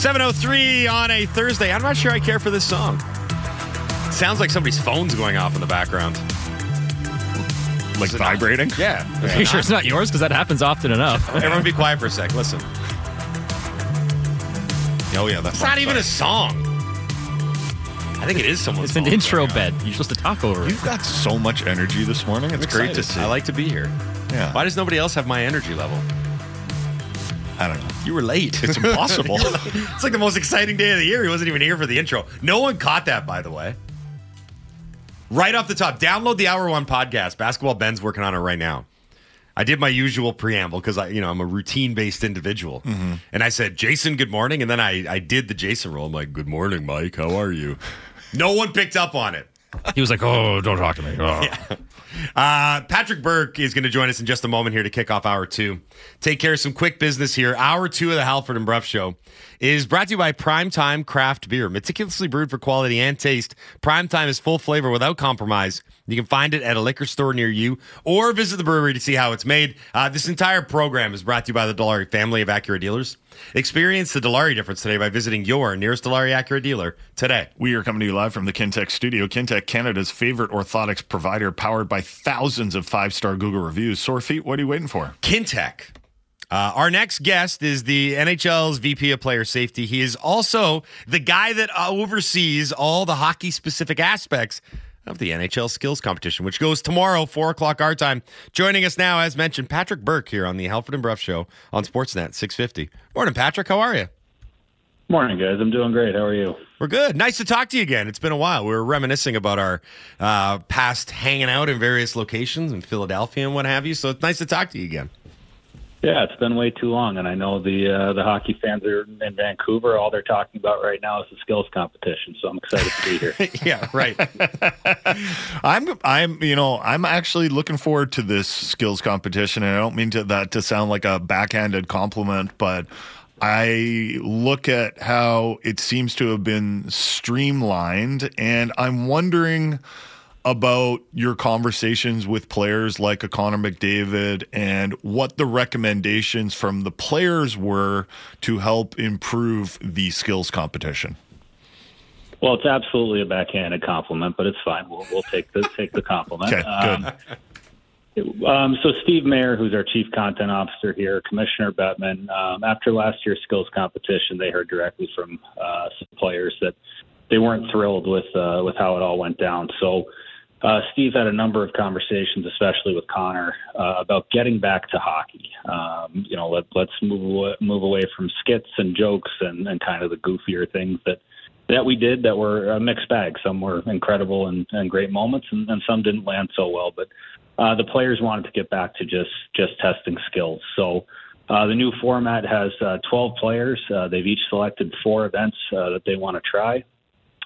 703 on a Thursday. I'm not sure I care for this song. sounds like somebody's phone's going off in the background. Like vibrating? Yeah. Are you sure it's not yours? Because that happens often enough. Everyone be quiet for a sec. Listen. Oh, yeah. That's It's not even a song. I think it is someone's It's an intro going bed. You're supposed to talk over it. You've got so much energy this morning. It's I'm great to excited. see. I like to be here. Yeah. Why does nobody else have my energy level? I don't know. You were late. It's impossible. it's like the most exciting day of the year. He wasn't even here for the intro. No one caught that, by the way. Right off the top, download the Hour One podcast. Basketball Ben's working on it right now. I did my usual preamble because I, you know, I'm a routine based individual, mm-hmm. and I said, "Jason, good morning," and then I, I did the Jason role. I'm like, "Good morning, Mike. How are you?" No one picked up on it. He was like, "Oh, don't talk to me." Oh. Uh, Patrick Burke is going to join us in just a moment here to kick off hour two. Take care of some quick business here. Hour two of the Halford and Bruff Show is brought to you by Primetime Craft Beer. Meticulously brewed for quality and taste, Primetime is full flavor without compromise. You can find it at a liquor store near you or visit the brewery to see how it's made. Uh, this entire program is brought to you by the Dilawri family of Acura dealers. Experience the Dilawri difference today by visiting your nearest Dilawri Acura dealer today. We are coming to you live from the Kintec studio. Kintec, Canada's favorite orthotics provider, powered by thousands of five star Google reviews. Sore feet, what are you waiting for? Kintec. Uh, our next guest is the NHL's VP of Player Safety. He is also the guy that oversees all the hockey specific aspects of the NHL skills competition, which goes tomorrow, 4 o'clock our time. Joining us now, as mentioned, Patrick Burke here on the Halford and Bruff Show on Sportsnet 650. Morning, Patrick. How are you? Morning, guys. I'm doing great. How are you? We're good. Nice to talk to you again. It's been a while. We were reminiscing about our uh, past hanging out in various locations in Philadelphia and what have you. So it's nice to talk to you again. Yeah, it's been way too long, and I know the uh, the hockey fans are in Vancouver. All they're talking about right now is the skills competition. So I'm excited to be here. yeah, right. I'm I'm you know I'm actually looking forward to this skills competition, and I don't mean to that to sound like a backhanded compliment, but I look at how it seems to have been streamlined, and I'm wondering about your conversations with players like a Connor McDavid and what the recommendations from the players were to help improve the skills competition. Well, it's absolutely a backhanded compliment, but it's fine. We'll we'll take the take the compliment. Okay, good. Um, um, so Steve Mayer, who's our chief content officer here, Commissioner Bettman, um, after last year's skills competition, they heard directly from uh, some players that they weren't thrilled with uh, with how it all went down. So uh, Steve had a number of conversations, especially with Connor, uh, about getting back to hockey. Um, you know, let, let's move away, move away from skits and jokes and, and kind of the goofier things that that we did that were a mixed bag. Some were incredible and, and great moments, and, and some didn't land so well. But uh, the players wanted to get back to just just testing skills. So. Uh, the new format has uh, 12 players. Uh, they've each selected four events uh, that they want to try.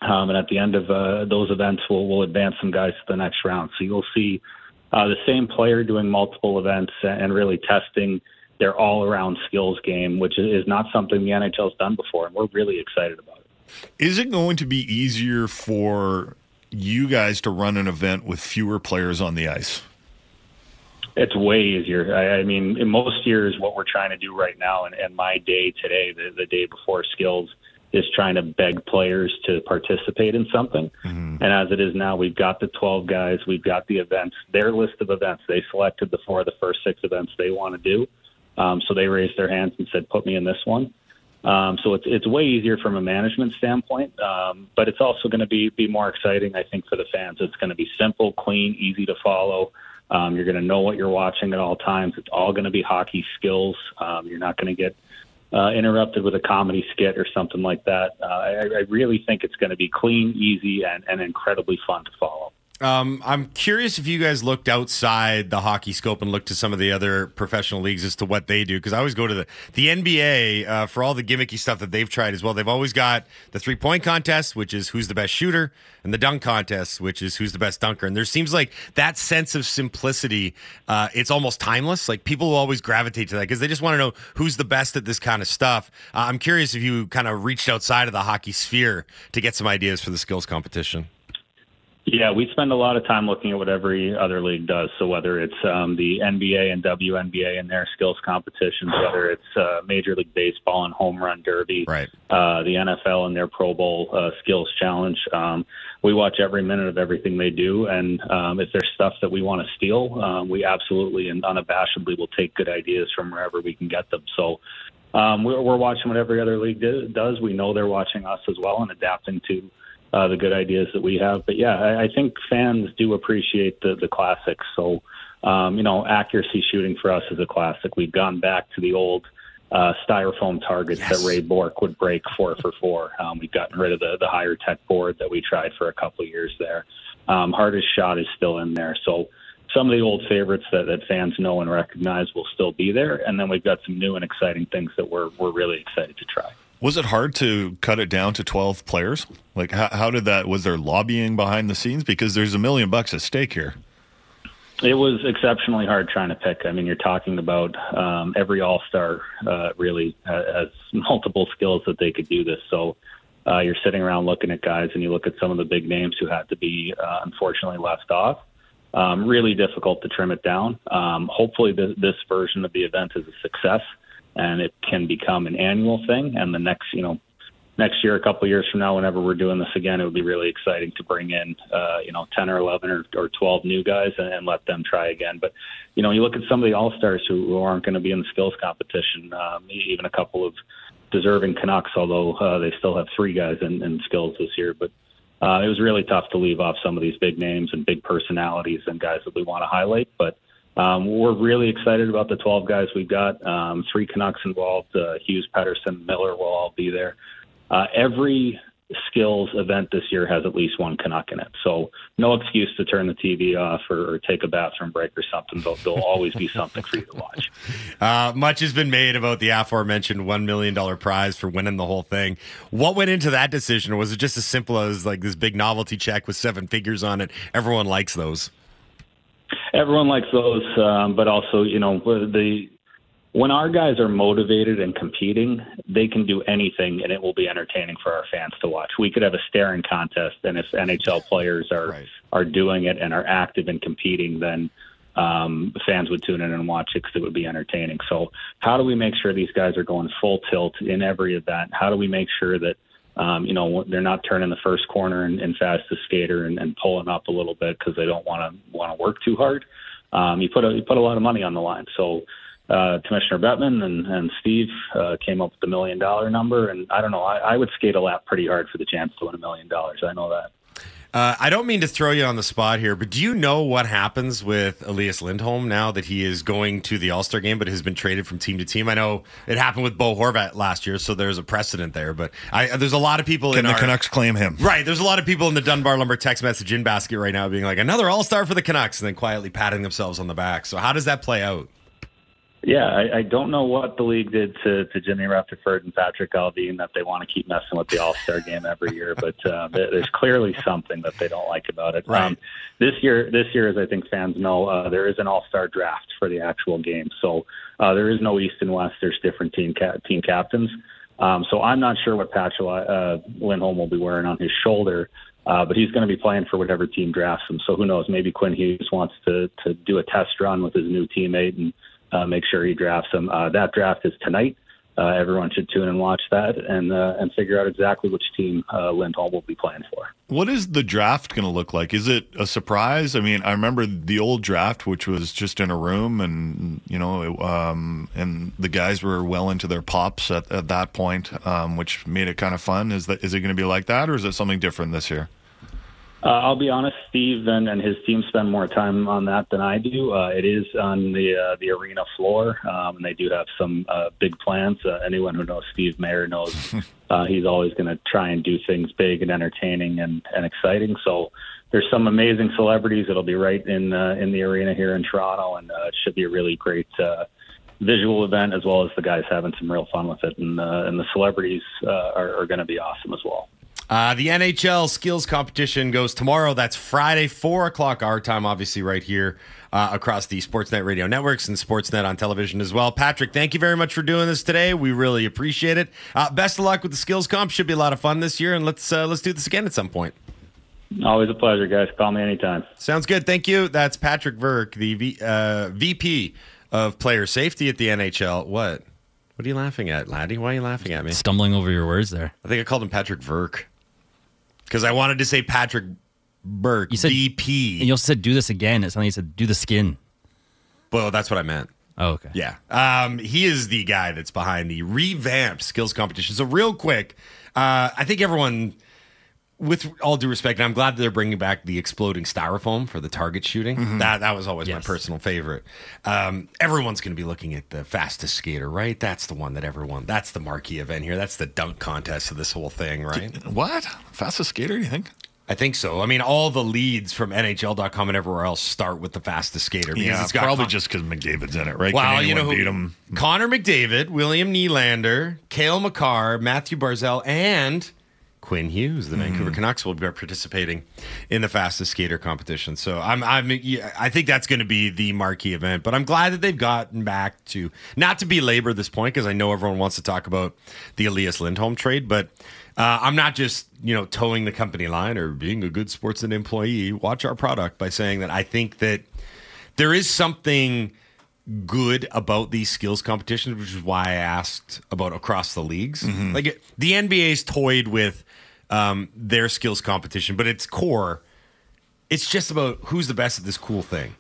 Um, and at the end of uh, those events, we'll, we'll advance some guys to the next round. So you'll see uh, the same player doing multiple events and really testing their all around skills game, which is not something the NHL's done before. And we're really excited about it. Is it going to be easier for you guys to run an event with fewer players on the ice? It's way easier. I, I mean, in most years, what we're trying to do right now, and, and my day today, the, the day before skills, is trying to beg players to participate in something. Mm-hmm. And as it is now, we've got the 12 guys, we've got the events, their list of events. They selected the four of the first six events they want to do. Um, so they raised their hands and said, put me in this one. Um, so it's it's way easier from a management standpoint, um, but it's also going to be be more exciting, I think, for the fans. It's going to be simple, clean, easy to follow. Um, you're going to know what you're watching at all times. It's all going to be hockey skills. Um, you're not going to get uh, interrupted with a comedy skit or something like that. Uh, I, I really think it's going to be clean, easy, and, and incredibly fun to follow. Um, I'm curious if you guys looked outside the hockey scope and looked to some of the other professional leagues as to what they do. Because I always go to the the NBA uh, for all the gimmicky stuff that they've tried as well. They've always got the three point contest, which is who's the best shooter, and the dunk contest, which is who's the best dunker. And there seems like that sense of simplicity. Uh, it's almost timeless. Like people will always gravitate to that because they just want to know who's the best at this kind of stuff. Uh, I'm curious if you kind of reached outside of the hockey sphere to get some ideas for the skills competition. Yeah, we spend a lot of time looking at what every other league does. So whether it's um, the NBA and WNBA and their skills competitions, whether it's uh, Major League Baseball and Home Run Derby, Right. uh, the NFL and their Pro Bowl uh, Skills Challenge, um, we watch every minute of everything they do. And um, if there's stuff that we want to steal, um, we absolutely and unabashedly will take good ideas from wherever we can get them. So um, we're, we're watching what every other league do, does. We know they're watching us as well and adapting to uh, the good ideas that we have. But yeah, I, I think fans do appreciate the the classics. So um, you know, accuracy shooting for us is a classic. We've gone back to the old uh, styrofoam targets Yes. that Ray Bourque would break four for four. Um, we've gotten rid of the the higher tech board that we tried for a couple of years there. Um, hardest shot is still in there. So some of the old favorites that, that fans know and recognize will still be there, and then we've got some new and exciting things that we're we're really excited to try. Was it hard to cut it down to 12 players? Like, how, how did that, was there lobbying behind the scenes? Because there's a million bucks at stake here. It was exceptionally hard trying to pick. I mean, you're talking about um, every All Star uh, really has multiple skills that they could do this. So uh, you're sitting around looking at guys, and you look at some of the big names who had to be uh, unfortunately left off. Um, really difficult to trim it down. Um, hopefully, th- this version of the event is a success, and it can become an annual thing. And the next, you know, next year, a couple of years from now, whenever we're doing this again, it would be really exciting to bring in, uh, you know, 10 or 11 or, or 12 new guys and, and let them try again. But, you know, you look at some of the All Stars who, who aren't going to be in the skills competition, um, even a couple of deserving Canucks, although uh, they still have three guys in, in skills this year. But uh, it was really tough to leave off some of these big names and big personalities and guys that we want to highlight. But um, we're really excited about the 12 guys we've got. Um, three Canucks involved. Uh, Hughes, Pettersson, Miller will all be there. Uh, every skills event this year has at least one Canuck in it. So no excuse to turn the TV off or, or take a bathroom break or something. There'll, there'll always be something for you to watch. Uh, much has been made about the aforementioned $1 million prize for winning the whole thing. What went into that decision? Was it just as simple as like this big novelty check with seven figures on it? Everyone likes those. Everyone likes those, um, but also, you know, the when our guys are motivated and competing, they can do anything, and it will be entertaining for our fans to watch. We could have a staring contest, and if NHL players are Right. are doing it and are active and competing, then um, fans would tune in and watch it because it would be entertaining. So, how do we make sure these guys are going full tilt in every event? How do we make sure that um, you know they're not turning the first corner and, and fastest skater and, and pulling up a little bit because they don't want to want to work too hard? Um, you put a you put a lot of money on the line, so uh, Commissioner Bettman and, and Steve uh, came up with the million dollar number. And I don't know, I, I would skate a lap pretty hard for the chance to win a million dollars. I know that. Uh, I don't mean to throw you on the spot here, but do you know what happens with Elias Lindholm now that he is going to the All Star game, but has been traded from team to team? I know it happened with Bo Horvat last year, so there's a precedent there. But I, there's a lot of people Can in the our, Canucks claim him? Right, there's a lot of people in the Dunbar Lumber text message in basket right now being like another All Star for the Canucks, and then quietly patting themselves on the back. So how does that play out? Yeah, I, I don't know what the league did to, to Jimmy Rutherford and Patrik Allvin that they want to keep messing with the All Star game every year, but uh, there's clearly something that they don't like about it. Right. Um, this year, this year, as I think fans know, uh, there is an All Star draft for the actual game, so uh, there is no East and West. There's different team ca- team captains. Um, so I'm not sure what patch uh, Lindholm will be wearing on his shoulder. Uh, but he's going to be playing for whatever team drafts him. So who knows? Maybe Quinn Hughes wants to to do a test run with his new teammate and uh, make sure he drafts him. Uh, that draft is tonight. Uh, everyone should tune and watch that and uh, and figure out exactly which team uh, Lindholm will be playing for. What is the draft going to look like? Is it a surprise? I mean, I remember the old draft, which was just in a room, and you know, um, and the guys were well into their pops at, at that point, um, which made it kind of fun. Is that is it going to be like that, or is it something different this year? Uh, I'll be honest, Steve and, and his team spend more time on that than I do. Uh, it is on the uh, the arena floor, um, and they do have some uh, big plans. Uh, anyone who knows Steve Mayer knows uh, he's always going to try and do things big and entertaining and, and exciting. So there's some amazing celebrities that'll be right in uh, in the arena here in Toronto, and uh, it should be a really great. Uh, Visual event as well as the guys having some real fun with it, and uh, and the celebrities uh, are, are going to be awesum as well. Uh, the NHL skills competition goes tomorrow. That's Friday, 4 o'clock our time, obviously, right here uh, across the Sportsnet radio networks and Sportsnet on television as well. Patrick, thank you very much for doing this today. We really appreciate it. Uh, best of luck with the skills comp. Should be a lot of fun this year, and let's uh, let's do this again at some point. Always a pleasure, guys. Call me anytime. Sounds good. Thank you. That's Patrick Verk, the v, uh, VP of Player Safety at the NHL. What? What are you laughing at, laddie? Why are you laughing at me? Stumbling over your words there. I think I called him Patrick Verk because I wanted to say Patrick Burke, You said- VP. And you also said do this again. It's something you said do the skin. well, that's what I meant. Oh, okay. Yeah. Um, he is the guy that's behind the revamped skills competition. So, real quick, uh, I think everyone, with all due respect, and I'm glad that they're bringing back the exploding styrofoam for the target shooting. That that was always my personal favorite. Um, everyone's going to be looking at the fastest skater, right? That's the one that everyone. That's the marquee event here. That's the dunk contest of this whole thing, right? What? Fastest skater, you think? I think so. I mean, all the leads from NHL.com and everywhere else start with the fastest skater. because Yeah, it's got probably con- just because McDavid's in it, right? Can you know who? beat him? Connor McDavid, William Nylander, Cale Makar, Mathew Barzal, and Quinn Hughes, the Vancouver Hmm. Canucks, will be participating in the fastest skater competition. So I'm, I'm, I think that's going to be the marquee event. But I'm glad that they've gotten back to not to belabor this point because I know everyone wants to talk about the Elias Lindholm trade, but. Uh, I'm not just you know towing the company line or being a good Sportsnet employee. Watch our product by saying that I think that there is something good about these skills competitions, which is why I asked about across the leagues. Like it, the NBA's toyed with um, their skills competition, but its core, it's just about who's the best at this cool thing,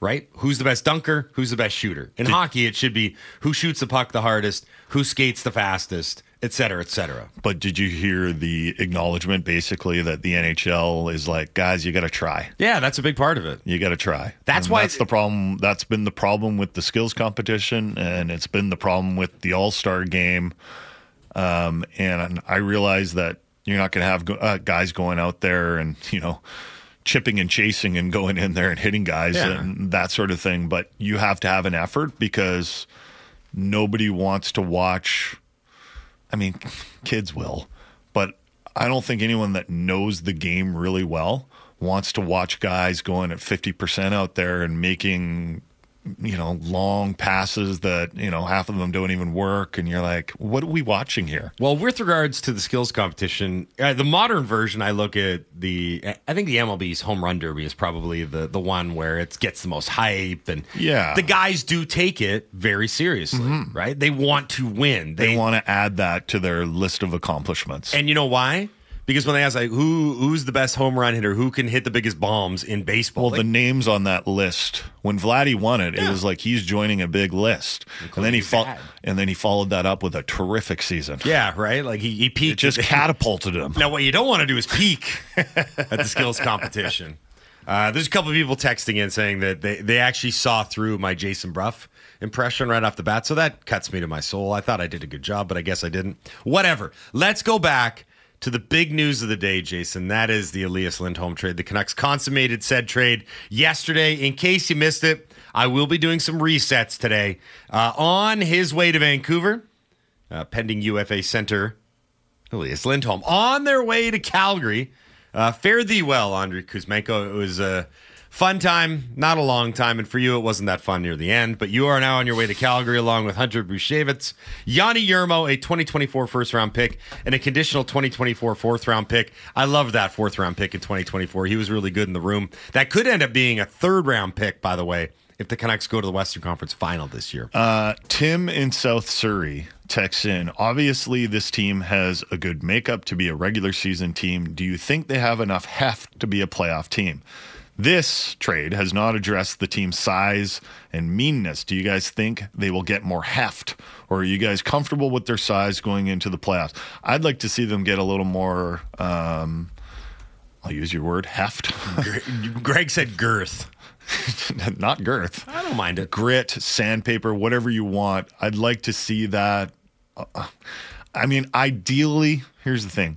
right? Who's the best dunker? Who's the best shooter? In hockey, it should be who shoots the puck the hardest, who skates the fastest, et cetera, et cetera. But did you hear the acknowledgement basically that the NHL is like, guys, you got to try. Yeah, that's a big part of it. You got to try. That's And why- that's the problem. That's been the problem with the skills competition, and it's been the problem with the All Star game. Um, and I realize that you're not going to have go- uh, guys going out there and you know chipping and chasing and going in there and hitting guys Yeah. and that sort of thing. But you have to have an effort because nobody wants to watch. I mean, kids will, but I don't think anyone that knows the game really well wants to watch guys going at 50% out there and making, you know, long passes that, you know, half of them don't even work. And you're like, what are we watching here? Well, with regards to the skills competition, uh, the modern version, I look at the. I think the MLB's home run derby is probably the the one where it gets the most hype, and Yeah. the guys do take it very seriously, right? They want to win. They want to add that to their list of accomplishments. and you know why? Because when they ask like who who's the best home run hitter, who can hit the biggest bombs in baseball, well, like, the names on that list when Vladdy won it, it was like he's joining a big list, and then he fo- and then he followed that up with a terrific season. yeah, right. Like he, he It peaked. just catapulted him. Now, what you don't want to do is peak at the skills competition. Uh, there's a couple of people texting in saying that they, they actually saw through my Jason Bruff impression right off the bat. So that cuts me to my soul. I thought I did a good job, but I guess I didn't. Whatever. Let's go back to the big news of the day, Jason. That is the Elias Lindholm trade. The Canucks consummated said trade yesterday. In case you missed it, I will be doing some resets today. Uh, on his way to Vancouver, uh, pending UFA center Elias Lindholm on their way to Calgary. Uh, fare thee well, Andrei Kuzmenko. It was a fun time, not a long time, and for you, it wasn't that fun near the end. But you are now on your way to Calgary along with Hunter Brzustewicz, Joni Jurmo, a 2024 first round pick, and a conditional 2024 fourth round pick. I love that fourth round pick in 2024. He was really good in the room. That could end up being a third round pick, by the way, if the Canucks go to the Western Conference final this year. Uh, Tim in South Surrey texts in. Obviously, this team has a good makeup to be a regular season team. Do you think they have enough heft to be a playoff team? This trade has not addressed the team's size and meanness. Do you guys think they will get more heft, or are you guys comfortable with their size going into the playoffs? I'd like to see them get a little more. Um, I'll use your word, heft, Greg said girth. not girth. I don't mind it. grit, sandpaper, whatever you want. I'd like to see that. Uh, I mean, ideally, here's the thing.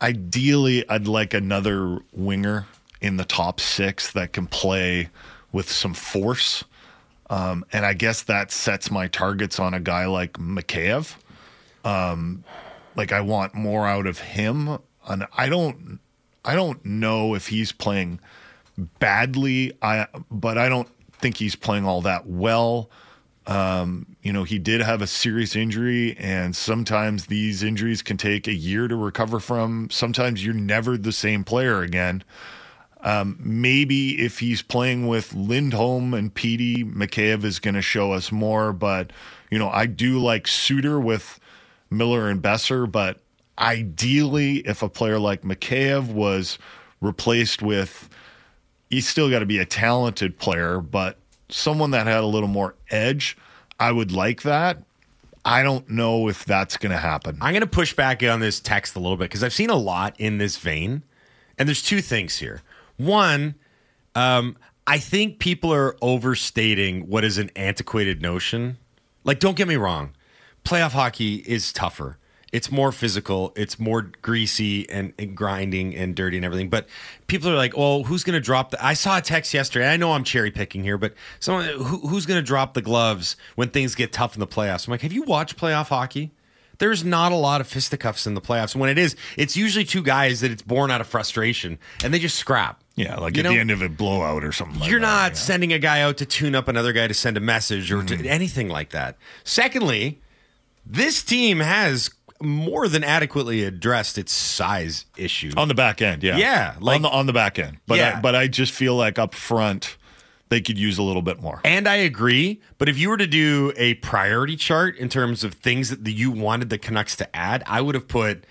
Ideally, I'd like another winger in the top six that can play with some force. Um, and I guess that sets my targets on a guy like Mikheyev. Um, like I want more out of him. And I don't, I don't know if he's playing badly. I, but I don't think he's playing all that well. Um, you know, he did have a serious injury, and sometimes these injuries can take a year to recover from. Sometimes you're never the same player again. Um, maybe if he's playing with Lindholm and Petey, Mikheyev is going to show us more. But, you know, I do like Suter with Miller and Boeser. But ideally, if a player like Mikheyev was replaced with, he's still got to be a talented player, but someone that had a little more edge, I would like that. I don't know if that's going to happen. I'm going to push back on this text a little bit because I've seen a lot in this vein. And there's two things here. One, um, I think people are overstating what is an antiquated notion. Like, don't get me wrong, playoff hockey is tougher. It's more physical. It's more greasy and, and grinding and dirty and everything. But people are like, "Oh, who's going to drop the?" I saw a text yesterday. I know I'm cherry picking here, but someone who, who's going to drop the gloves when things get tough in the playoffs? I'm like, have you watched playoff hockey? There's not a lot of fisticuffs in the playoffs. When it is, it's usually two guys that it's born out of frustration and they just scrap. Yeah, like You at know, the end of a blowout or something. like You're that, not yeah. sending a guy out to tune up another guy to send a message or Mm-hmm. to anything like that. Secondly, this team has more than adequately addressed its size issue. on the back end. Yeah, Yeah, like- on the on the back end. But Yeah. I, but I just feel like up front they could use a little bit more. And I agree. But if you were to do a priority chart in terms of things that you wanted the Canucks to add, I would have put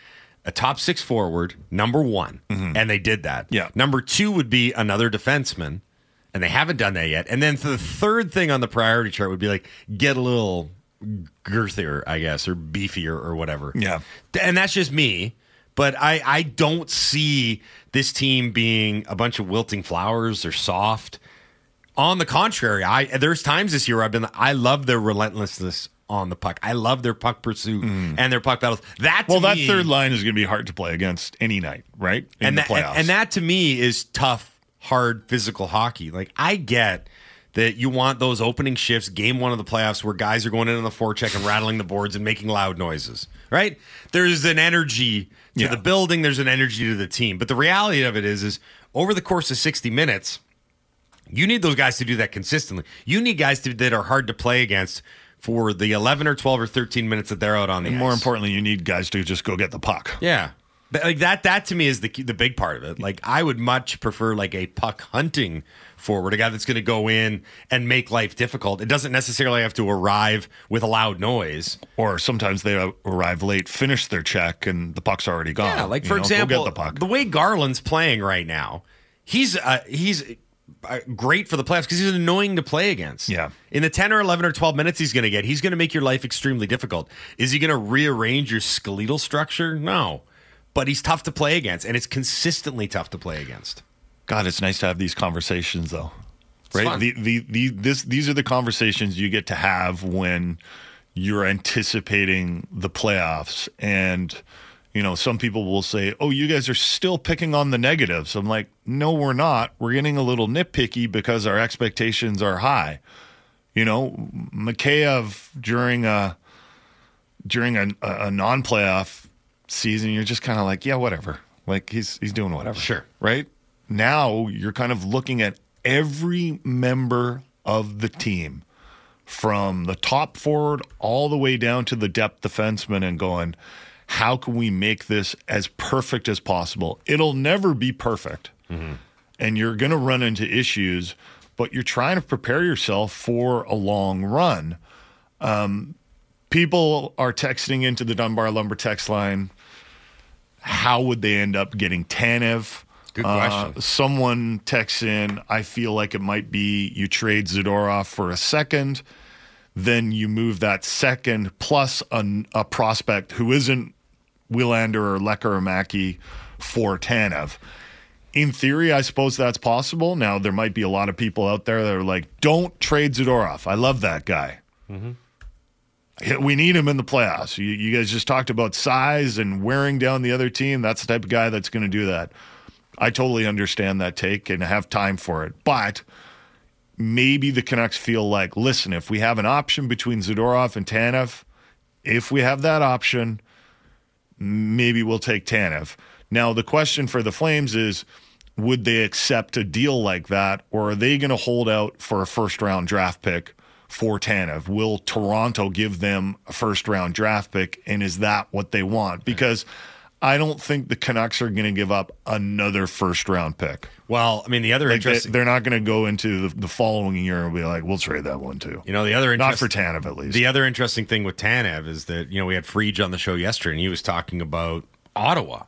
a top six forward, number one. And they did that. Mm-hmm. Yeah. Number two would be another defenseman. And they haven't done that yet. And then the third thing on the priority chart would be like get a little girthier, I guess, or beefier or whatever. Yeah. And that's just me. But I, I don't see this team being a bunch of wilting flowers or soft. On the contrary, I there's times this year I've been I love their relentlessness on the puck. I love their puck pursuit and their puck battles. That to Mm. Well, that me- third line is going to be hard to play against any night, right? In and the that, and, playoffs. and that to me is tough, hard physical hockey. Like I get that you want those opening shifts, game one of the playoffs, where guys are going in on the forecheck and rattling the boards and making loud noises. Right? There's an energy to Yeah. the building. There's an energy to the team. But the reality of it is, is over the course of 60 minutes, you need those guys to do that consistently. You need guys to, that are hard to play against for the 11 or 12 or 13 minutes that they're out on the And ice. more importantly, you need guys to just go get the puck. Yeah. Like that that to me is the the big part of it. Like I would much prefer like a puck hunting forward, a guy that's going to go in and make life difficult. It doesn't necessarily have to arrive with a loud noise. Or sometimes they arrive late, finish their check, and the puck's already gone. Yeah, like You for know, go example, get the puck. the way Garland's playing right now, he's uh, he's uh, Uh, great for the playoffs because he's annoying to play against. Yeah. in the ten or eleven or twelve minutes he's going to get, he's going to make your life extremely difficult. Is he going to rearrange your skeletal structure? No, but he's tough to play against, and it's consistently tough to play against. God, it's nice to have these conversations, though. right? fun. The, the, the, this, these are the conversations you get to have when you're anticipating the playoffs. And, you know, some people will say, oh, you guys are still picking on the negatives. I'm like, no, we're not. We're getting a little nitpicky because our expectations are high. You know, Mikheyev during a during a, a non-playoff season, you're just kind of like, yeah, whatever. Like he's he's doing whatever. Sure. Right? Now you're kind of looking at every member of the team from the top forward all the way down to the depth defenseman and going, how can we make this as perfect as possible? It'll never be perfect. And you're going to run into issues, but you're trying to prepare yourself for a long run. Um, people are texting into the Dunbar Lumber text line. How would they end up getting Tanev? Good Uh, question. someone texts in, I feel like it might be you trade Zadorov for a second, then you move that second plus a, a prospect who isn't Willander or Lecker or Mackey for Tanev. In theory, I suppose that's possible. Now, there might be a lot of people out there that are like, don't trade Zadorov. I love that guy. Mm-hmm. Yeah, We need him in the playoffs. You, you guys just talked about size and wearing down the other team. That's the type of guy that's going to do that. I totally understand that take and have time for it. But maybe the Canucks feel like, listen, if we have an option between Zadorov and Tanev, if we have that option, maybe we'll take Tanev. Now, the question for the Flames is would they accept a deal like that, or are they going to hold out for a first round draft pick for Tanev? Will Toronto give them a first round draft pick? And is that what they want? Because I don't think the Canucks are going to give up another first round pick. Well, I mean, the other Like interesting, they, are not going to go into the, the following year and be like, we'll trade that one too. you know, the other Not for Tanev, at least. The other interesting thing with Tanev is that you know we had Frege on the show yesterday, and he was talking about Ottawa,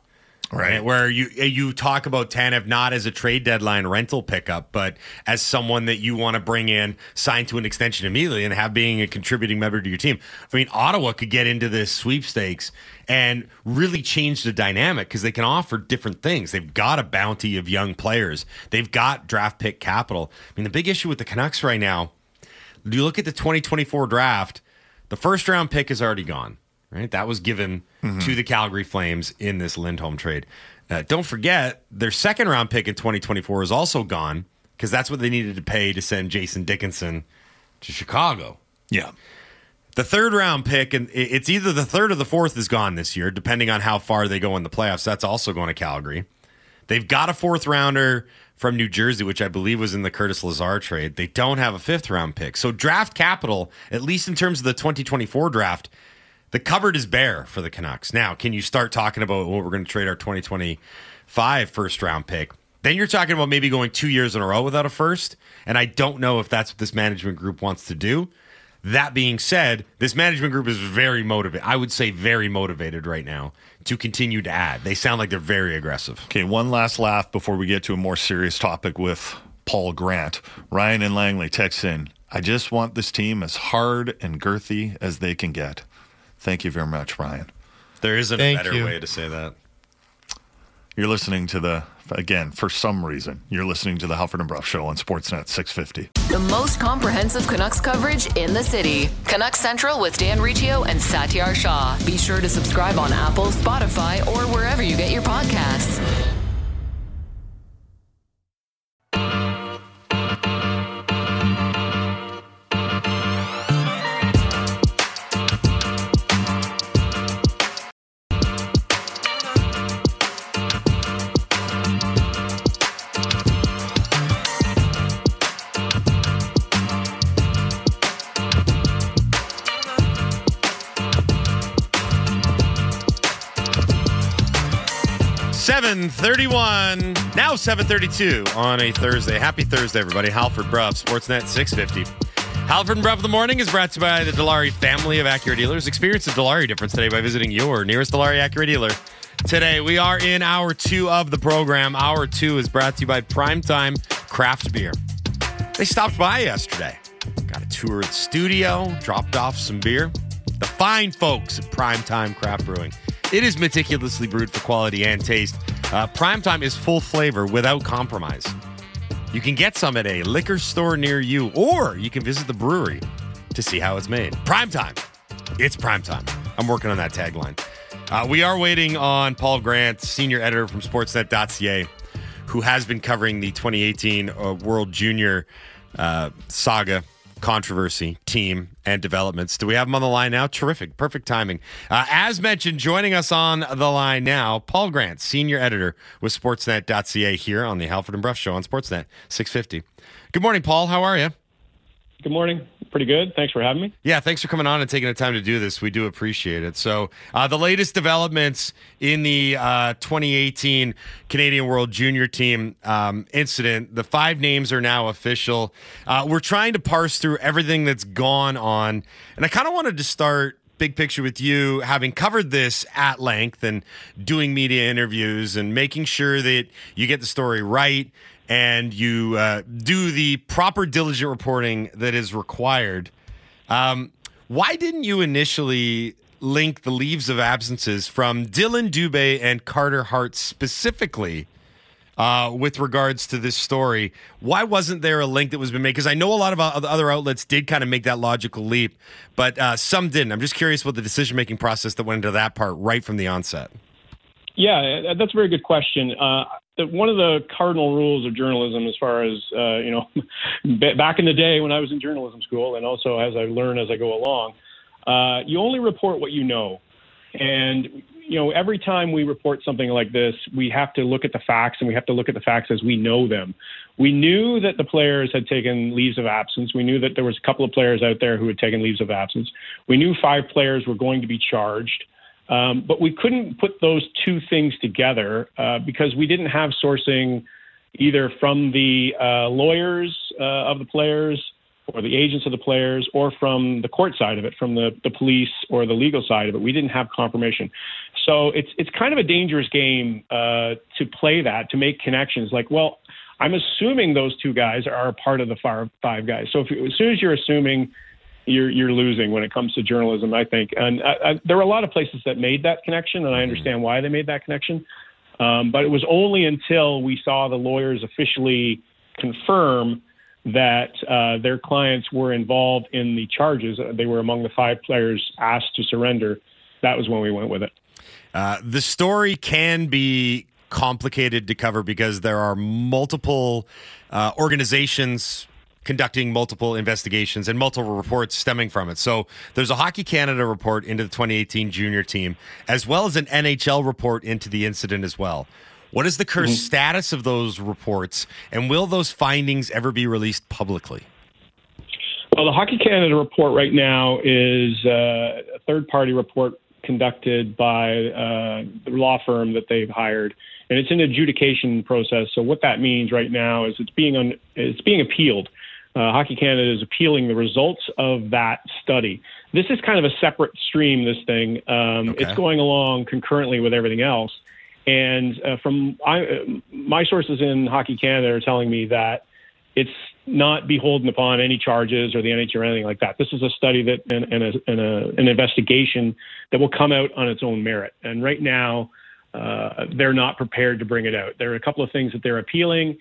Right. Where you you talk about Tanev not as a trade deadline rental pickup, but as someone that you want to bring in, sign to an extension immediately, and have being a contributing member to your team. I mean, Ottawa could get into this sweepstakes and really change the dynamic because they can offer different things. They've got a bounty of young players. They've got draft pick capital. I mean, the big issue with the Canucks right now you look at the 2024 draft, the first round pick is already gone, right? That was given to the Calgary Flames in this Lindholm trade. Uh, don't forget, their second round pick in 2024 is also gone because that's what they needed to pay to send Jason Dickinson to Chicago. yeah. The third round pick, and it's either the third or the fourth is gone this year, depending on how far they go in the playoffs. That's also going to Calgary. They've got a fourth rounder from New Jersey, which I believe was in the Curtis Lazar trade. They don't have a fifth round pick. So draft capital, at least in terms of the 2024 draft, the cupboard is bare for the Canucks. Now, can you start talking about what we're going to trade our 2025 first round pick? Then you're talking about maybe going two years in a row without a first. And I don't know if that's what this management group wants to do. That being said, this management group is very motivated. I would say very motivated right now to continue to add. They sound like they're very aggressive. Okay, one last laugh before we get to a more serious topic with Paul Grant. Ryan and Langley text in. I just want this team as hard and girthy as they can get. Thank you very much, Ryan. There isn't Thank a better you. way to say that. You're listening to the again for some reason you're listening to the Halford and Bruff Show on Sportsnet 650. The most comprehensive Canucks coverage in the city. Canucks Central with Dan Riccio and Satiar Shah. Be sure to subscribe on Apple, Spotify, or wherever you get your podcasts. Thirty-one. Now seven thirty-two on a Thursday. Happy Thursday, everybody. Halford Bruff, Sportsnet six fifty. Halford and Bruff of the morning is brought to you by the Dilawri family of Acura dealers. Experience the Dilawri difference today by visiting your nearest Dilawri Acura dealer. Today we are in hour two of the program. Hour two is brought to you by Primetime Craft Beer. They stopped by yesterday. Got a tour of the studio, dropped off some beer. The fine folks at Primetime Craft Brewing. It is meticulously brewed for quality and taste. Uh, Primetime is full flavor without compromise. You can get some at a liquor store near you, or you can visit the brewery to see how it's made. Primetime. It's primetime. I'm working on that tagline. Uh, we are waiting on Paul Grant, senior editor from Sportsnet.ca, who has been covering the 2018 uh, World Junior uh, saga, controversy, team, and developments. Do we have him on the line now? Terrific. Perfect timing. Uh, as mentioned, joining us on the line now, Paul Grant, senior editor with Sportsnet.ca here on the Halford and Bruff Show on Sportsnet 650. Good morning, Paul. How are you? Good morning. Pretty good. Thanks for having me. Yeah, thanks for coming on and taking the time to do this. We do appreciate it. So, uh, the latest developments in the uh, 2018 Canadian World Junior Team um, incident, the five names are now official. Uh, we're trying to parse through everything that's gone on. And I kind of wanted to start big picture with you, having covered this at length and doing media interviews and making sure that you get the story right and you uh, do the proper diligent reporting that is required. Um, why didn't you initially link the leaves of absences from Dylan Dubé and Carter Hart specifically uh, with regards to this story? Why wasn't there a link that was been made? Because I know a lot of other outlets did kind of make that logical leap, but uh, some didn't. I'm just curious about the decision making process that went into that part right from the onset. Yeah, uh, that's a very good question. Uh, the- one of the cardinal rules of journalism, as far as uh, you know, back in the day when I was in journalism school, and also as I learn as I go along, uh, you only report what you know. And you know, every time we report something like this, we have to look at the facts and we have to look at the facts as we know them. We knew that the players had taken leaves of absence. We knew that there was a couple of players out there who had taken leaves of absence. We knew five players were going to be charged. Um, but we couldn't put those two things together uh, because we didn't have sourcing either from the uh, lawyers uh, of the players or the agents of the players or from the court side of it, from the, the police or the legal side of it. We didn't have confirmation. So it's, it's kind of a dangerous game uh, to play that, to make connections like, well, I'm assuming those two guys are a part of the five guys. So if, as soon as you're assuming you're you're losing when it comes to journalism. I think, and I, I, there were a lot of places that made that connection, and I mm-hmm. understand why they made that connection. Um, but it was only until we saw the lawyers officially confirm that uh, their clients were involved in the charges. Uh, they were among the five players asked to surrender. That was when we went with it. Uh, the story can be complicated to cover because there are multiple uh, organizations conducting multiple investigations and multiple reports stemming from it. So there's a Hockey Canada report into the 2018 junior team, as well as an NHL report into the incident as well. What is the current mm-hmm. status of those reports, and will those findings ever be released publicly? Well, the Hockey Canada report right now is uh, a third party report conducted by uh, the law firm that they've hired, and it's an adjudication process. So what that means right now is it's being un- it's being appealed uh, Hockey Canada is appealing the results of that study. This is kind of a separate stream, this thing. Um, okay. It's going along concurrently with everything else. And uh, from I, my sources in Hockey Canada are telling me that it's not beholden upon any charges or the NHL or anything like that. This is a study that and, and, a, and a, an investigation that will come out on its own merit. And right now, uh, they're not prepared to bring it out. There are a couple of things that they're appealing.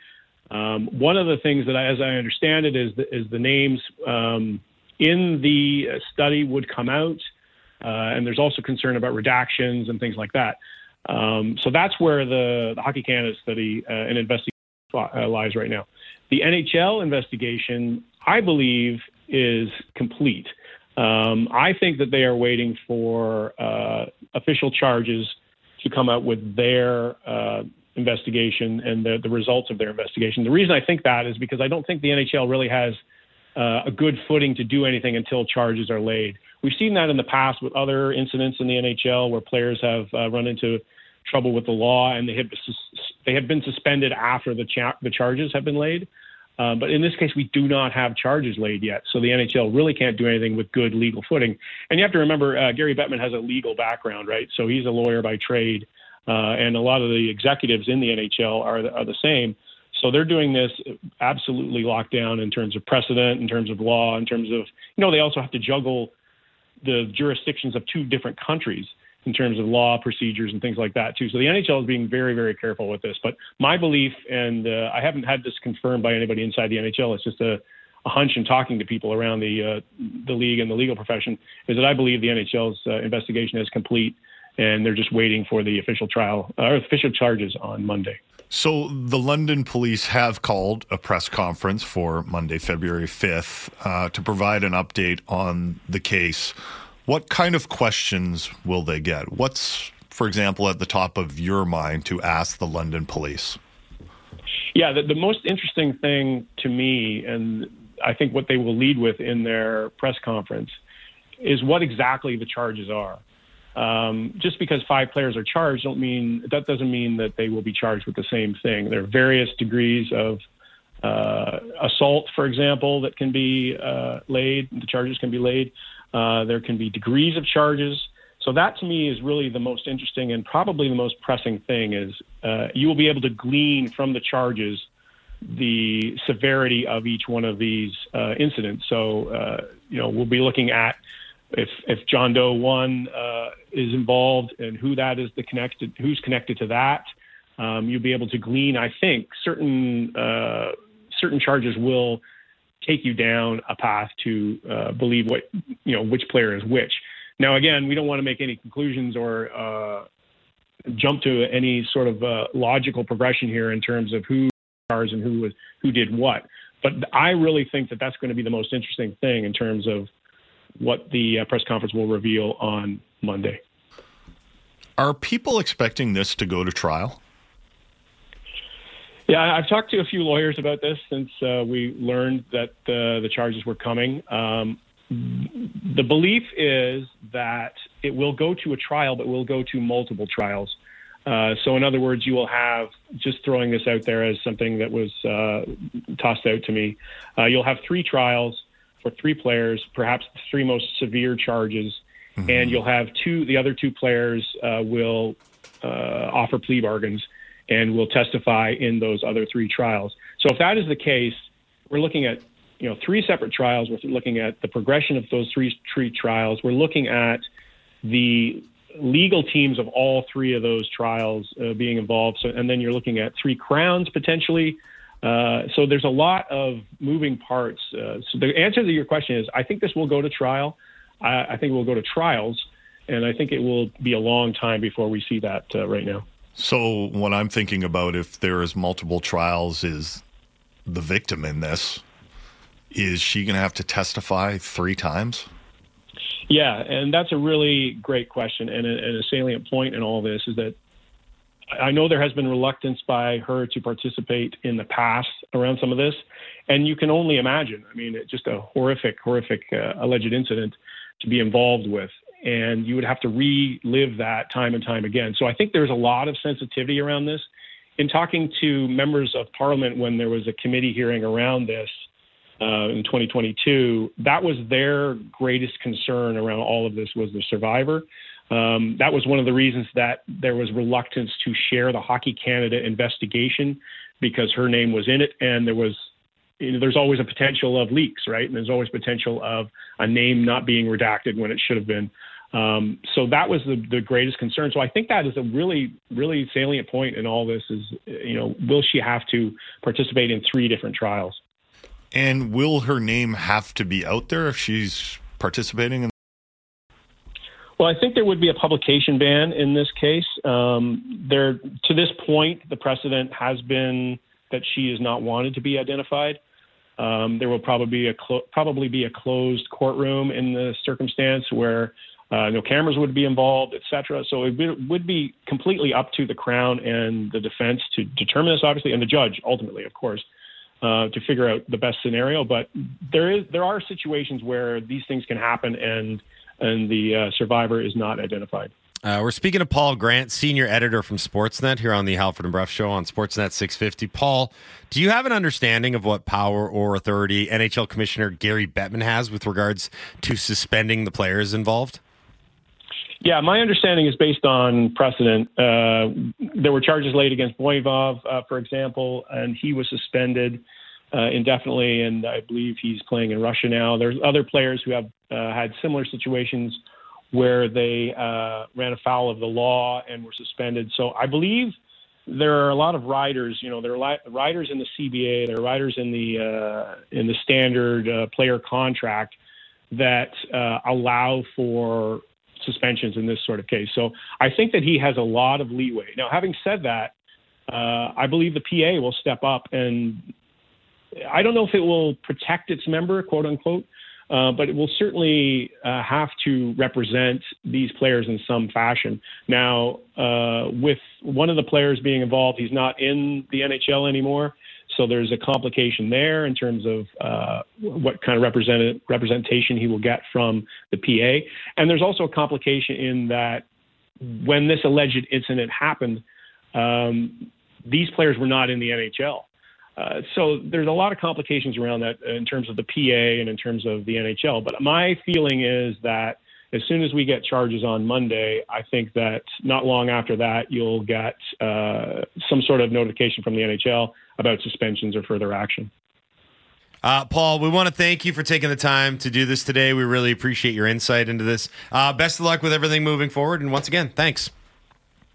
Um, one of the things that, I, as I understand it, is the, is the names um, in the study would come out, uh, and there's also concern about redactions and things like that. Um, so that's where the, the, Hockey Canada study uh, and investigation lies right now. The NHL investigation, I believe, is complete. Um, I think that they are waiting for uh, official charges to come out with their uh, investigation and the, the results of their investigation. The reason I think that is because I don't think the NHL really has uh, a good footing to do anything until charges are laid. We've seen that in the past with other incidents in the NHL where players have uh, run into trouble with the law and they have they have been suspended after the cha- the charges have been laid. Um, but in this case, we do not have charges laid yet, so the NHL really can't do anything with good legal footing. And you have to remember, uh, Gary Bettman has a legal background, right? So he's a lawyer by trade. Uh, and a lot of the executives in the NHL are the, are the same. So they're doing this absolutely locked down in terms of precedent, in terms of law, in terms of, you know, they also have to juggle the jurisdictions of two different countries in terms of law procedures and things like that too. So the NHL is being very, very careful with this. But my belief, and uh, I haven't had this confirmed by anybody inside the NHL, it's just a, a hunch and talking to people around the uh, the league and the legal profession, is that I believe the NHL's uh, investigation is complete and they're just waiting for the official trial or official charges on Monday. So the London police have called a press conference for Monday, February 5th, uh, to provide an update on the case. What kind of questions will they get? What's, for example, at the top of your mind to ask the London police? Yeah, the, the most interesting thing to me, and I think what they will lead with in their press conference, is what exactly the charges are. Um, just because five players are charged, don't mean that doesn't mean that they will be charged with the same thing. There are various degrees of uh, assault, for example, that can be uh, laid. The charges can be laid. Uh, there can be degrees of charges. So that to me is really the most interesting and probably the most pressing thing is uh, you will be able to glean from the charges the severity of each one of these uh, incidents. So uh, you know we'll be looking at if if John Doe one uh, is involved and who that is the connected who's connected to that, um, you'll be able to glean. I think certain uh, certain charges will take you down a path to uh, believe what you know which player is which. Now again, we don't want to make any conclusions or uh, jump to any sort of uh, logical progression here in terms of who stars and who was who did what. But I really think that that's going to be the most interesting thing in terms of what the uh, press conference will reveal on Monday. Are people expecting this to go to trial? Yeah, I've talked to a few lawyers about this since uh, we learned that the, the charges were coming. Um, the belief is that it will go to a trial, but will go to multiple trials. Uh, so, in other words, you will have just throwing this out there as something that was uh, tossed out to me. Uh, you'll have three trials for three players, perhaps the three most severe charges, mm-hmm. and you'll have two. The other two players uh, will uh, offer plea bargains and will testify in those other three trials. So, if that is the case, we're looking at you know three separate trials. We're looking at the progression of those three, three trials. We're looking at the legal teams of all three of those trials uh, being involved. So, and then you're looking at three crowns potentially. Uh, so there's a lot of moving parts. Uh, so the answer to your question is, I think this will go to trial. I, I, think it will go to trials, and I think it will be a long time before we see that uh, right now. So what I'm thinking about, if there is multiple trials, is the victim in this. Is she going to have to testify three times? Yeah, and that's a really great question and a, and a salient point in all this is that I know there has been reluctance by her to participate in the past around some of this, and you can only imagine. I mean, it's just a horrific, horrific uh, alleged incident to be involved with, and you would have to relive that time and time again. So I think there's a lot of sensitivity around this. In talking to members of Parliament when there was a committee hearing around this, uh, in 2022, that was their greatest concern around all of this was the survivor. Um, that was one of the reasons that there was reluctance to share the Hockey Canada investigation because her name was in it, and there was you know, there's always a potential of leaks, right? And there's always potential of a name not being redacted when it should have been. Um, so that was the, the greatest concern. So I think that is a really, really salient point in all this is, you know, will she have to participate in three different trials? And will her name have to be out there if she's participating in? Well, I think there would be a publication ban in this case. Um, there, to this point, the precedent has been that she is not wanted to be identified. Um, there will probably be a clo- probably be a closed courtroom in the circumstance where uh, no cameras would be involved, et cetera. So it would, would be completely up to the Crown and the defense to determine this, obviously, and the judge ultimately, of course uh, to figure out the best scenario. But there is there are situations where these things can happen, and and the uh, survivor is not identified. Uh, we're speaking to Paul Grant, senior editor from Sportsnet, here on the Halford and Brough Show on Sportsnet 650. Paul, do you have an understanding of what power or authority NHL Commissioner Gary Bettman has with regards to suspending the players involved? Yeah, my understanding is based on precedent. Uh, there were charges laid against Voynov, uh, for example, and he was suspended uh, indefinitely, and I believe he's playing in Russia now. There's other players who have uh, had similar situations where they uh, ran afoul of the law and were suspended. So I believe there are a lot of riders. You know, there are li- riders in the CBA, there are riders in the uh, in the standard uh, player contract that uh, allow for suspensions in this sort of case. So I think that he has a lot of leeway. Now, having said that, I believe the PA will step up and I don't know if it will protect its member, quote unquote, uh, but it will certainly uh, have to represent these players in some fashion. Now, uh, with one of the players being involved, he's not in the NHL anymore. So there's a complication there in terms of uh, what kind of represent- representation he will get from the PA. And there's also a complication in that when this alleged incident happened, um, these players were not in the NHL. Uh, so there's a lot of complications around that in terms of the PA and in terms of the NHL. But my feeling is that as soon as we get charges on Monday, I think that not long after that, you'll get uh, some sort of notification from the NHL about suspensions or further action. Uh, Paul, we want to thank you for taking the time to do this today. We really appreciate your insight into this. Uh, best of luck with everything moving forward. And once again, thanks.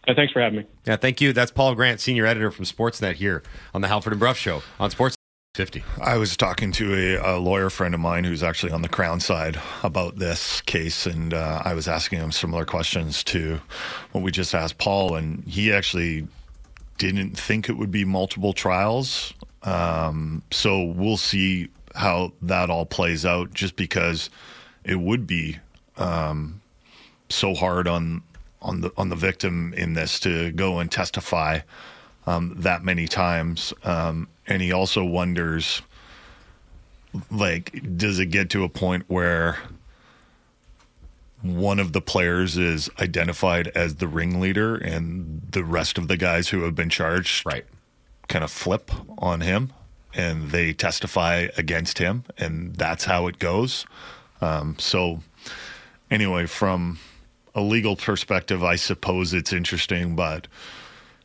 Uh, thanks for having me. Yeah, thank you. That's Paul Grant, senior editor from Sportsnet here on the Halford and Brough Show on Sports 50. I was talking to a, a, lawyer friend of mine who's actually on the Crown side about this case, and uh, I was asking him similar questions to what we just asked Paul, and he actually didn't think it would be multiple trials. Um, so we'll see how that all plays out, just because it would be um, so hard on on the on the victim in this to go and testify um, that many times, um, and he also wonders, like, does it get to a point where one of the players is identified as the ringleader, and the rest of the guys who have been charged, Right. kind of flip on him, and they testify against him, and that's how it goes. Um, so, anyway, from a legal perspective, I suppose it's interesting, but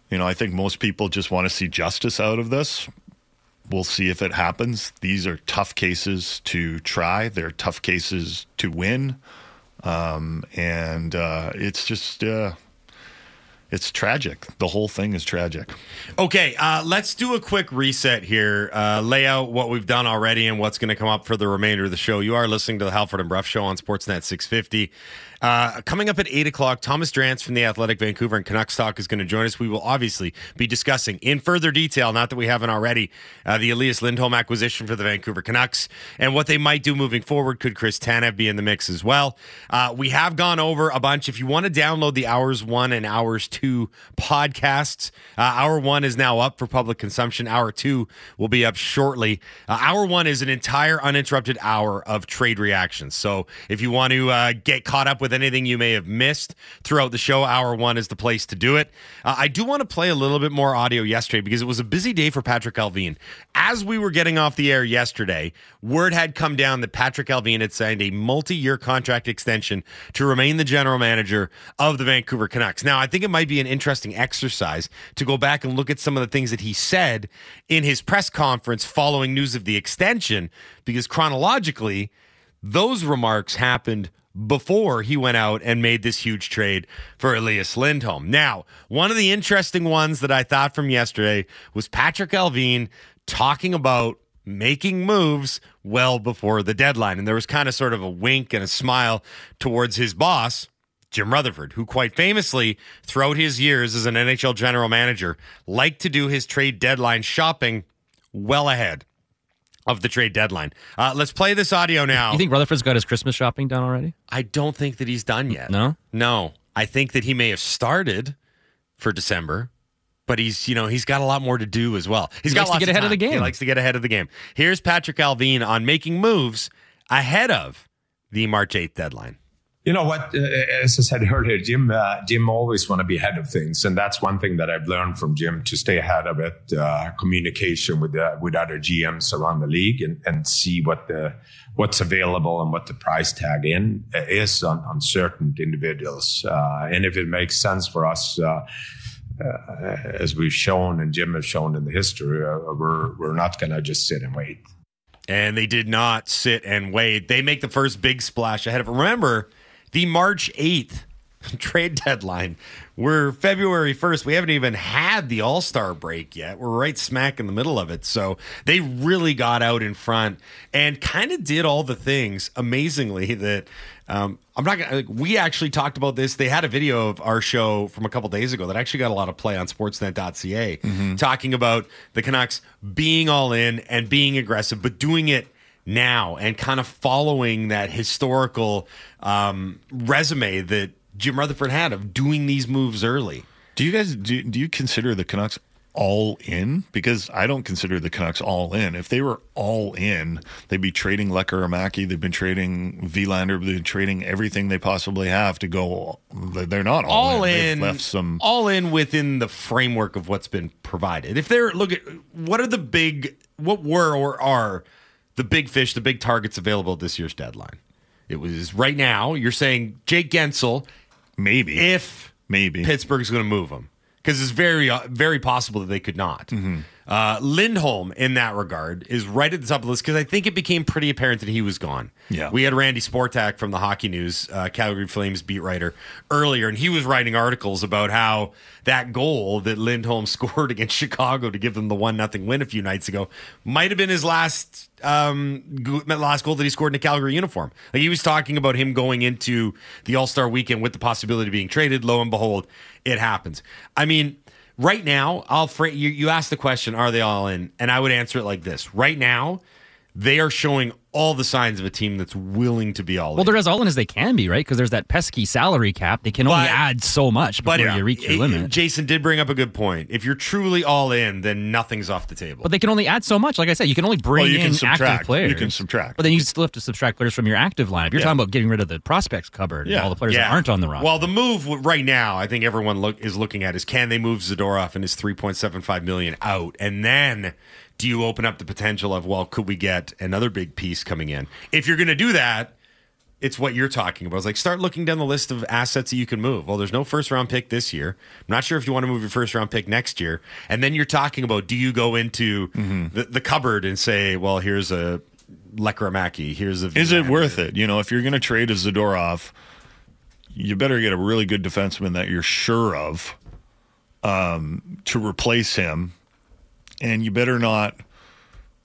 you know, I think most people just want to see justice out of this. We'll see if it happens. These are tough cases to try. They're tough cases to win, um, and uh, it's just uh, it's tragic. The whole thing is tragic. Okay, uh, let's do a quick reset here. Uh, lay out what we've done already and what's going to come up for the remainder of the show. You are listening to the Halford and Brough Show on Sportsnet 650. Uh, coming up at 8 o'clock, Thomas Drance from the Athletic Vancouver and Canucks Talk is going to join us. We will obviously be discussing in further detail, not that we haven't already, uh, the Elias Lindholm acquisition for the Vancouver Canucks and what they might do moving forward. Could Chris Tanev be in the mix as well? Uh, we have gone over a bunch. If you want to download the Hours 1 and Hours 2 podcasts, uh, Hour 1 is now up for public consumption. Hour 2 will be up shortly. Uh, hour 1 is an entire uninterrupted hour of trade reactions. So if you want to get caught up with anything you may have missed throughout the show, Hour 1 is the place to do it. Uh, I do want to play a little bit more audio yesterday because it was a busy day for Patrik Allvin. As we were getting off the air yesterday, word had come down that Patrik Allvin had signed a multi year contract extension to remain the general manager of the Vancouver Canucks. Now, I think it might be an interesting exercise to go back and look at some of the things that he said in his press conference following news of the extension, because chronologically, those remarks happened before he went out and made this huge trade for Elias Lindholm. Now, one of the interesting ones that I thought from yesterday was Patrik Allvin talking about making moves well before the deadline. And there was kind of sort of a wink and a smile towards his boss, Jim Rutherford, who quite famously, throughout his years as an NHL general manager, liked to do his trade deadline shopping well ahead of the trade deadline. Uh, let's play this audio now. You think Rutherford's got his Christmas shopping done already? I don't think that he's done yet. No? No. I think that he may have started for December, but he's, you know, he's got a lot more to do as well. He's He got likes to get ahead of the game. He likes to get ahead of the game. Here's Patrik Allvin on making moves ahead of the March 8th deadline. You know what? Uh, as I said earlier, Jim, uh, Jim always want to be ahead of things, and that's one thing that I've learned from Jim to stay ahead of it. Uh, communication with uh, with other GMs around the league, and, and see what the what's available and what the price tag in uh, is on, on certain individuals, uh, and if it makes sense for us. Uh, uh, as we've shown and Jim has shown in the history, uh, we're we're not going to just sit and wait. And they did not sit and wait. They make the first big splash ahead of. Remember, the March 8th trade deadline. We're February 1st. We haven't even had the All Star break yet. We're right smack in the middle of it. So they really got out in front and kind of did all the things amazingly that um, I'm not gonna. Like, we actually talked about this. They had a video of our show from a couple days ago that actually got a lot of play on Sportsnet.ca, talking about the Canucks being all in and being aggressive, but doing it now and kind of following that historical um, resume that Jim Rutherford had of doing these moves early. Do you guys do, do you consider the Canucks all in? Because I don't consider the Canucks all in. If they were all in, they'd be trading Lekkerimäki, they've been trading Willander, they've been trading everything they possibly have to go. They're not all, all They've in, left some. all in within the framework of what's been provided. If they're look at what are the big, what were or are the big fish, the big targets available at this year's deadline? It was right now. You're saying Jake Guentzel, maybe if maybe Pittsburgh's going to move him, because it's very, uh, very possible that they could not. Mm-hmm. Uh, Lindholm, in that regard, is right at the top of the list because I think it became pretty apparent that he was gone. Yeah. we had Randy Sportak from the Hockey News, uh, Calgary Flames beat writer, earlier, and he was writing articles about how that goal that Lindholm scored against Chicago to give them the one nothing win a few nights ago might have been his last um, last goal that he scored in a Calgary uniform. Like he was talking about him going into the All Star weekend with the possibility of being traded. Lo and behold, it happens. I mean, right now, I'll you, you asked the question, are they all in? And I would answer it like this: Right now, they are showing all the signs of a team that's willing to be all in. Well, they're as all in as they can be, right? Because there's that pesky salary cap. They can only But- add so much before but you reach your it- limit. Jason did bring up a good point. If you're truly all in, then nothing's off the table. but they can only add so much. Like I said, you can only bring Well, you can in subtract. active players. You can subtract. But then you still have to subtract players from your active lineup. You're Yeah. talking about getting rid of the prospects cupboard and Yeah. all the players that aren't on the roster. Well, the move right now, I think everyone look is looking at is can they move Zadorov and his 3.75 million out, and then do you open up the potential of well, could we get another big piece coming in? If you're going to do that, it's what you're talking about. It's like start looking down the list of assets that you can move. Well, there's no first round pick this year. I'm not sure if you want to move your first round pick next year, and then you're talking about do you go into Mm-hmm. the, the cupboard and say, well, here's a Lekkerimäki, here's a Is it worth it? You know, if you're going to trade a Zadorov, you better get a really good defenseman that you're sure of um, to replace him, and you better not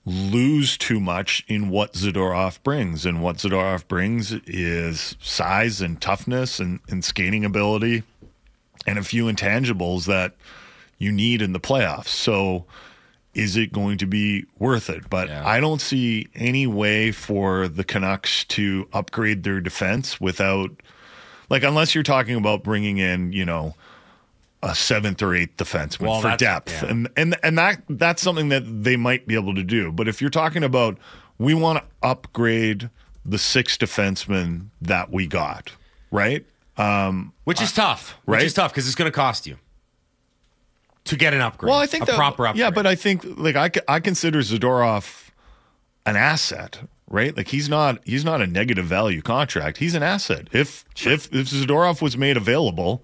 lose too much in what Zadorov brings. And what Zadorov brings is size and toughness and, and skating ability, and a few intangibles that you need in the playoffs. So is it going to be worth it? But I don't see any way for the Canucks to upgrade their defense without, like, unless you're talking about bringing in, you know, a seventh or eighth defenseman Well, for depth, yeah. and and and that that's something that they might be able to do. But if you're talking about, we want to upgrade the six defensemen that we got, right? Um, Which is tough. right? Which is tough because it's going to cost you to get an upgrade. Well, I think a that, proper upgrade. Yeah, but I think like I I consider Zadorov an asset, right? Like he's not he's not a negative value contract. He's an asset. If if if Zadorov was made available,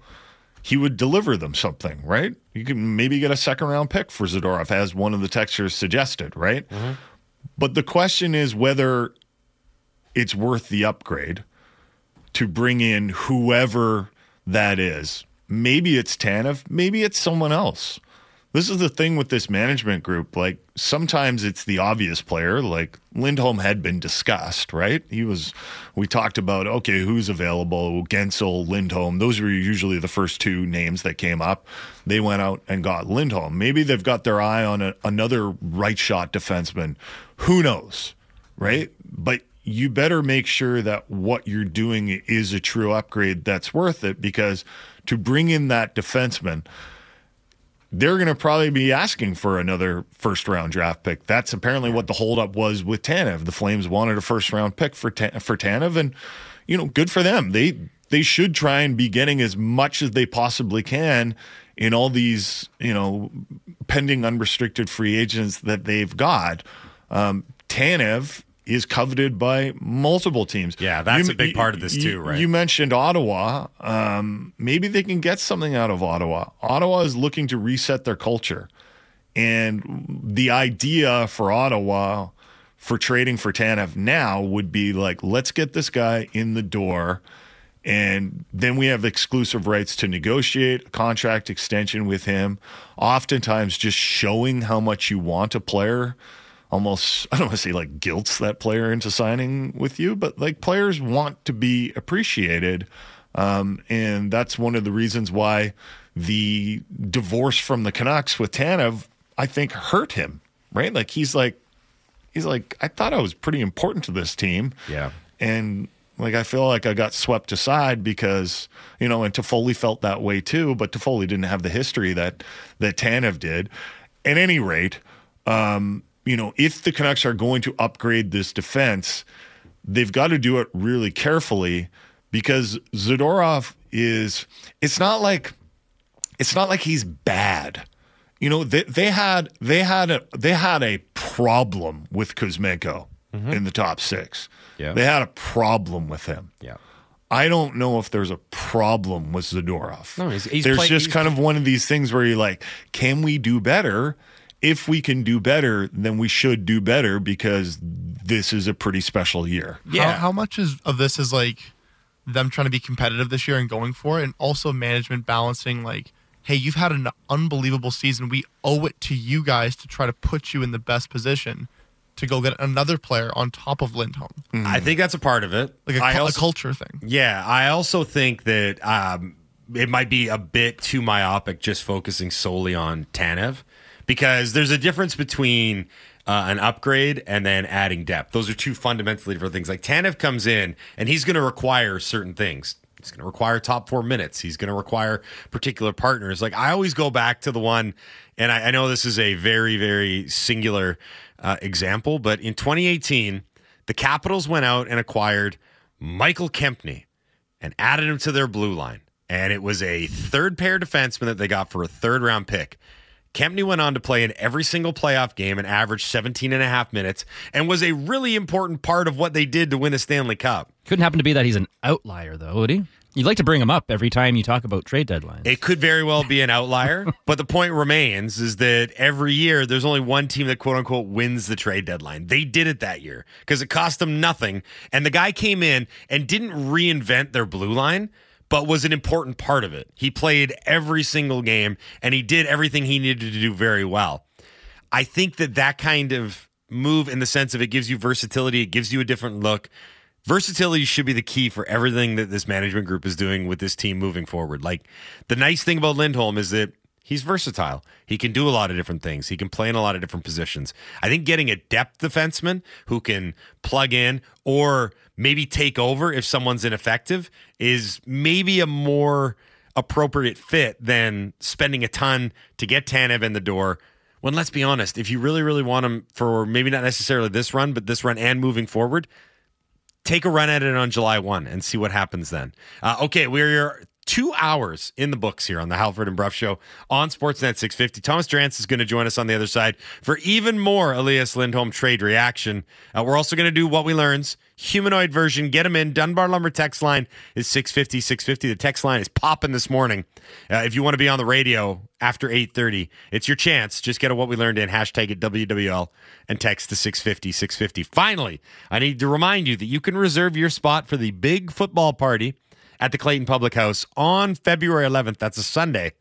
he would deliver them something, right? You can maybe get a second round pick for Zadorov, as one of the textures suggested, right? Mm-hmm. But the question is whether it's worth the upgrade to bring in whoever that is. Maybe it's Tanev, maybe it's someone else. This is the thing with this management group. Like sometimes it's the obvious player, like Lindholm had been discussed, right? He was, we talked about, okay, who's available? Guentzel, Lindholm. Those were usually the first two names that came up. They went out and got Lindholm. Maybe they've got their eye on a, another right shot defenseman. Who knows, right? But you better make sure that what you're doing is a true upgrade that's worth it because to bring in that defenseman, they're going to probably be asking for another first round draft pick. That's apparently what the holdup was with Tanev. The Flames wanted a first round pick for Ta- for Tanev, and you know, good for them. They they should try and be getting as much as they possibly can in all these you know pending unrestricted free agents that they've got. Um, Tanev is coveted by multiple teams. Yeah, that's You- a big part of this you- too, right? You mentioned Ottawa. Um, maybe they can get something out of Ottawa. Ottawa is looking to reset their culture. And the idea for Ottawa for trading for Tanev now would be like, let's get this guy in the door. And then we have exclusive rights to negotiate a contract extension with him. Oftentimes, just showing how much you want a player almost, I don't want to say like guilts that player into signing with you, but like players want to be appreciated. Um, and that's one of the reasons why the divorce from the Canucks with Tanev, I think, hurt him, right? Like he's like, he's like, I thought I was pretty important to this team. Yeah. And like I feel like I got swept aside because, you know, and Toffoli felt that way too, but Toffoli didn't have the history that that Tanev did. At any rate, um, you know, if the Canucks are going to upgrade this defense, they've got to do it really carefully because Zadorov is it's not like it's not like he's bad. You know, they, they had they had a they had a problem with Kuzmenko mm-hmm. in the top six. Yeah. They had a problem with him. yeah. I don't know if there's a problem with Zadorov. No, he's- he's there's play- just kind of one of these things where you're like, can we do better? If we can do better, then we should do better because this is a pretty special year. Yeah. How, how much is of this is like them trying to be competitive this year and going for it, and also management balancing like, hey, you've had an unbelievable season. We owe it to you guys to try to put you in the best position to go get another player on top of Lindholm, I think that's a part of it. like a, I cul- a culture thing. Yeah, I also think that um, it might be a bit too myopic just focusing solely on Tanev because there's a difference between uh, an upgrade and then adding depth. Those are two fundamentally different things. Like Tanev comes in and he's going to require certain things. He's going to require top four minutes. He's going to require particular partners. Like I always go back to the one, and I, I know this is a very, very singular uh, example, but in 2018, the Capitals went out and acquired Michael Kempny and added him to their blue line. And it was a third pair defenseman that they got for a third round pick. Kempny went on to play in every single playoff game and averaged 17 and a half minutes and was a really important part of what they did to win a Stanley Cup. Couldn't happen to be that he's an outlier, though, would he? You'd like to bring him up every time you talk about trade deadlines. It could very well be an outlier, but the point remains is that every year there's only one team that quote unquote wins the trade deadline. They did it that year because it cost them nothing. And the guy came in and didn't reinvent their blue line, but was an important part of it. He played every single game and he did everything he needed to do very well. I think that that kind of move, in the sense of it gives you versatility, it gives you a different look. Versatility should be the key for everything that this management group is doing with this team moving forward. Like the nice thing about Lindholm is that he's versatile. He can do a lot of different things. He can play in a lot of different positions. I think getting a depth defenseman who can plug in or maybe take over if someone's ineffective is maybe a more appropriate fit than spending a ton to get Tanev in the door. When let's be honest, if you really, really want him for maybe not necessarily this run, but this run and moving forward, take a run at it on July 1 and see what happens then. Uh, okay, we're two hours in the books here on the Halford and Brough Show on Sportsnet 650. Thomas Drance is going to join us on the other side for even more Elias Lindholm trade reaction. Uh, we're also going to do what we learns humanoid version. Get them in. Dunbar Lumber text line is 650 650. The text line is popping this morning. Uh, if you want to be on the radio after 8.30, it's your chance. Just get a what we learned in, hashtag at WWL, and text to 650 650. Finally, I need to remind you that you can reserve your spot for the big football party at the Clayton Public House on February 11th. That's a Sunday.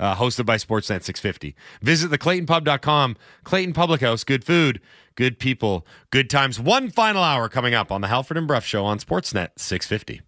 Uh, hosted by Sportsnet 650. Visit theclaytonpub.com. Clayton Public House, good food, good people, good times. One final hour coming up on the Halford and Brough Show on Sportsnet 650.